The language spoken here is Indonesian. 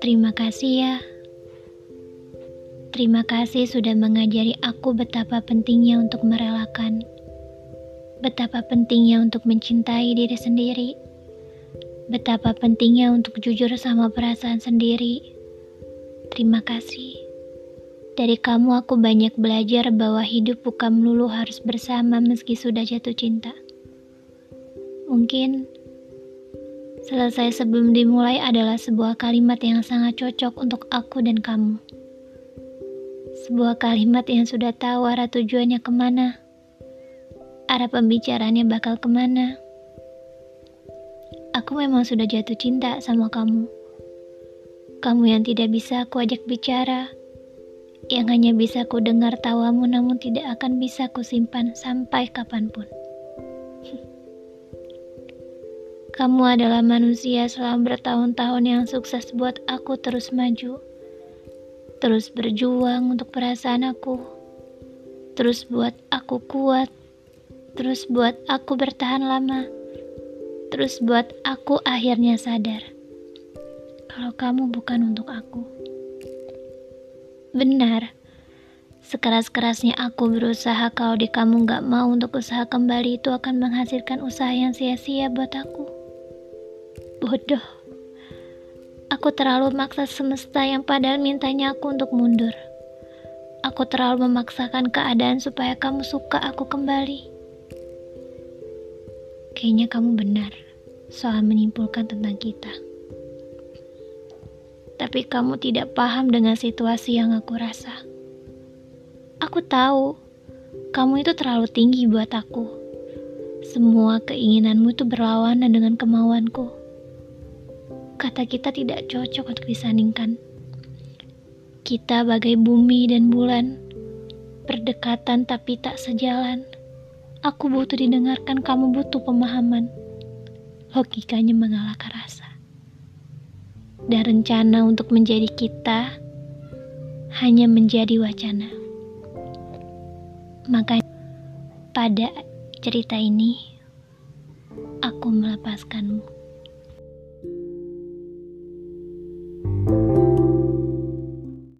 Terima kasih ya. Terima kasih sudah mengajari aku betapa pentingnya untuk merelakan. Betapa pentingnya untuk mencintai diri sendiri. Betapa pentingnya untuk jujur sama perasaan sendiri. Terima kasih. Dari kamu aku banyak belajar bahwa hidup bukan melulu harus bersama meski sudah jatuh cinta. Mungkin selesai sebelum dimulai adalah sebuah kalimat yang sangat cocok untuk aku dan kamu. Sebuah kalimat yang sudah tahu arah tujuannya ke mana, arah pembicaranya bakal ke mana. Aku memang sudah jatuh cinta sama kamu. Kamu yang tidak bisa aku ajak bicara, yang hanya bisa ku dengar tawamu namun tidak akan bisa ku simpan sampai kapan pun. Kamu adalah manusia selama bertahun-tahun yang sukses buat aku terus maju. Terus berjuang untuk perasaan aku. Terus buat aku kuat. Terus buat aku bertahan lama. Terus buat aku akhirnya sadar. Kalau kamu bukan untuk aku. Benar, sekeras-kerasnya aku berusaha kalau di kamu gak mau untuk usaha kembali itu akan menghasilkan usaha yang sia-sia buat aku. Bodoh. Aku terlalu memaksa semesta yang padahal mintanya aku untuk mundur. Aku terlalu memaksakan keadaan supaya kamu suka aku kembali. Kayaknya kamu benar soal menyimpulkan tentang kita tapi kamu tidak paham dengan situasi yang aku rasa. Aku tahu kamu itu terlalu tinggi buat aku. Semua keinginanmu itu berlawanan dengan kemauanku. Kata kita tidak cocok untuk disandingkan. Kita bagai bumi dan bulan, berdekatan tapi tak sejalan. Aku butuh didengarkan, kamu butuh pemahaman. Logikanya mengalahkan rasa dan rencana untuk menjadi kita hanya menjadi wacana. Maka pada cerita ini aku melepaskanmu.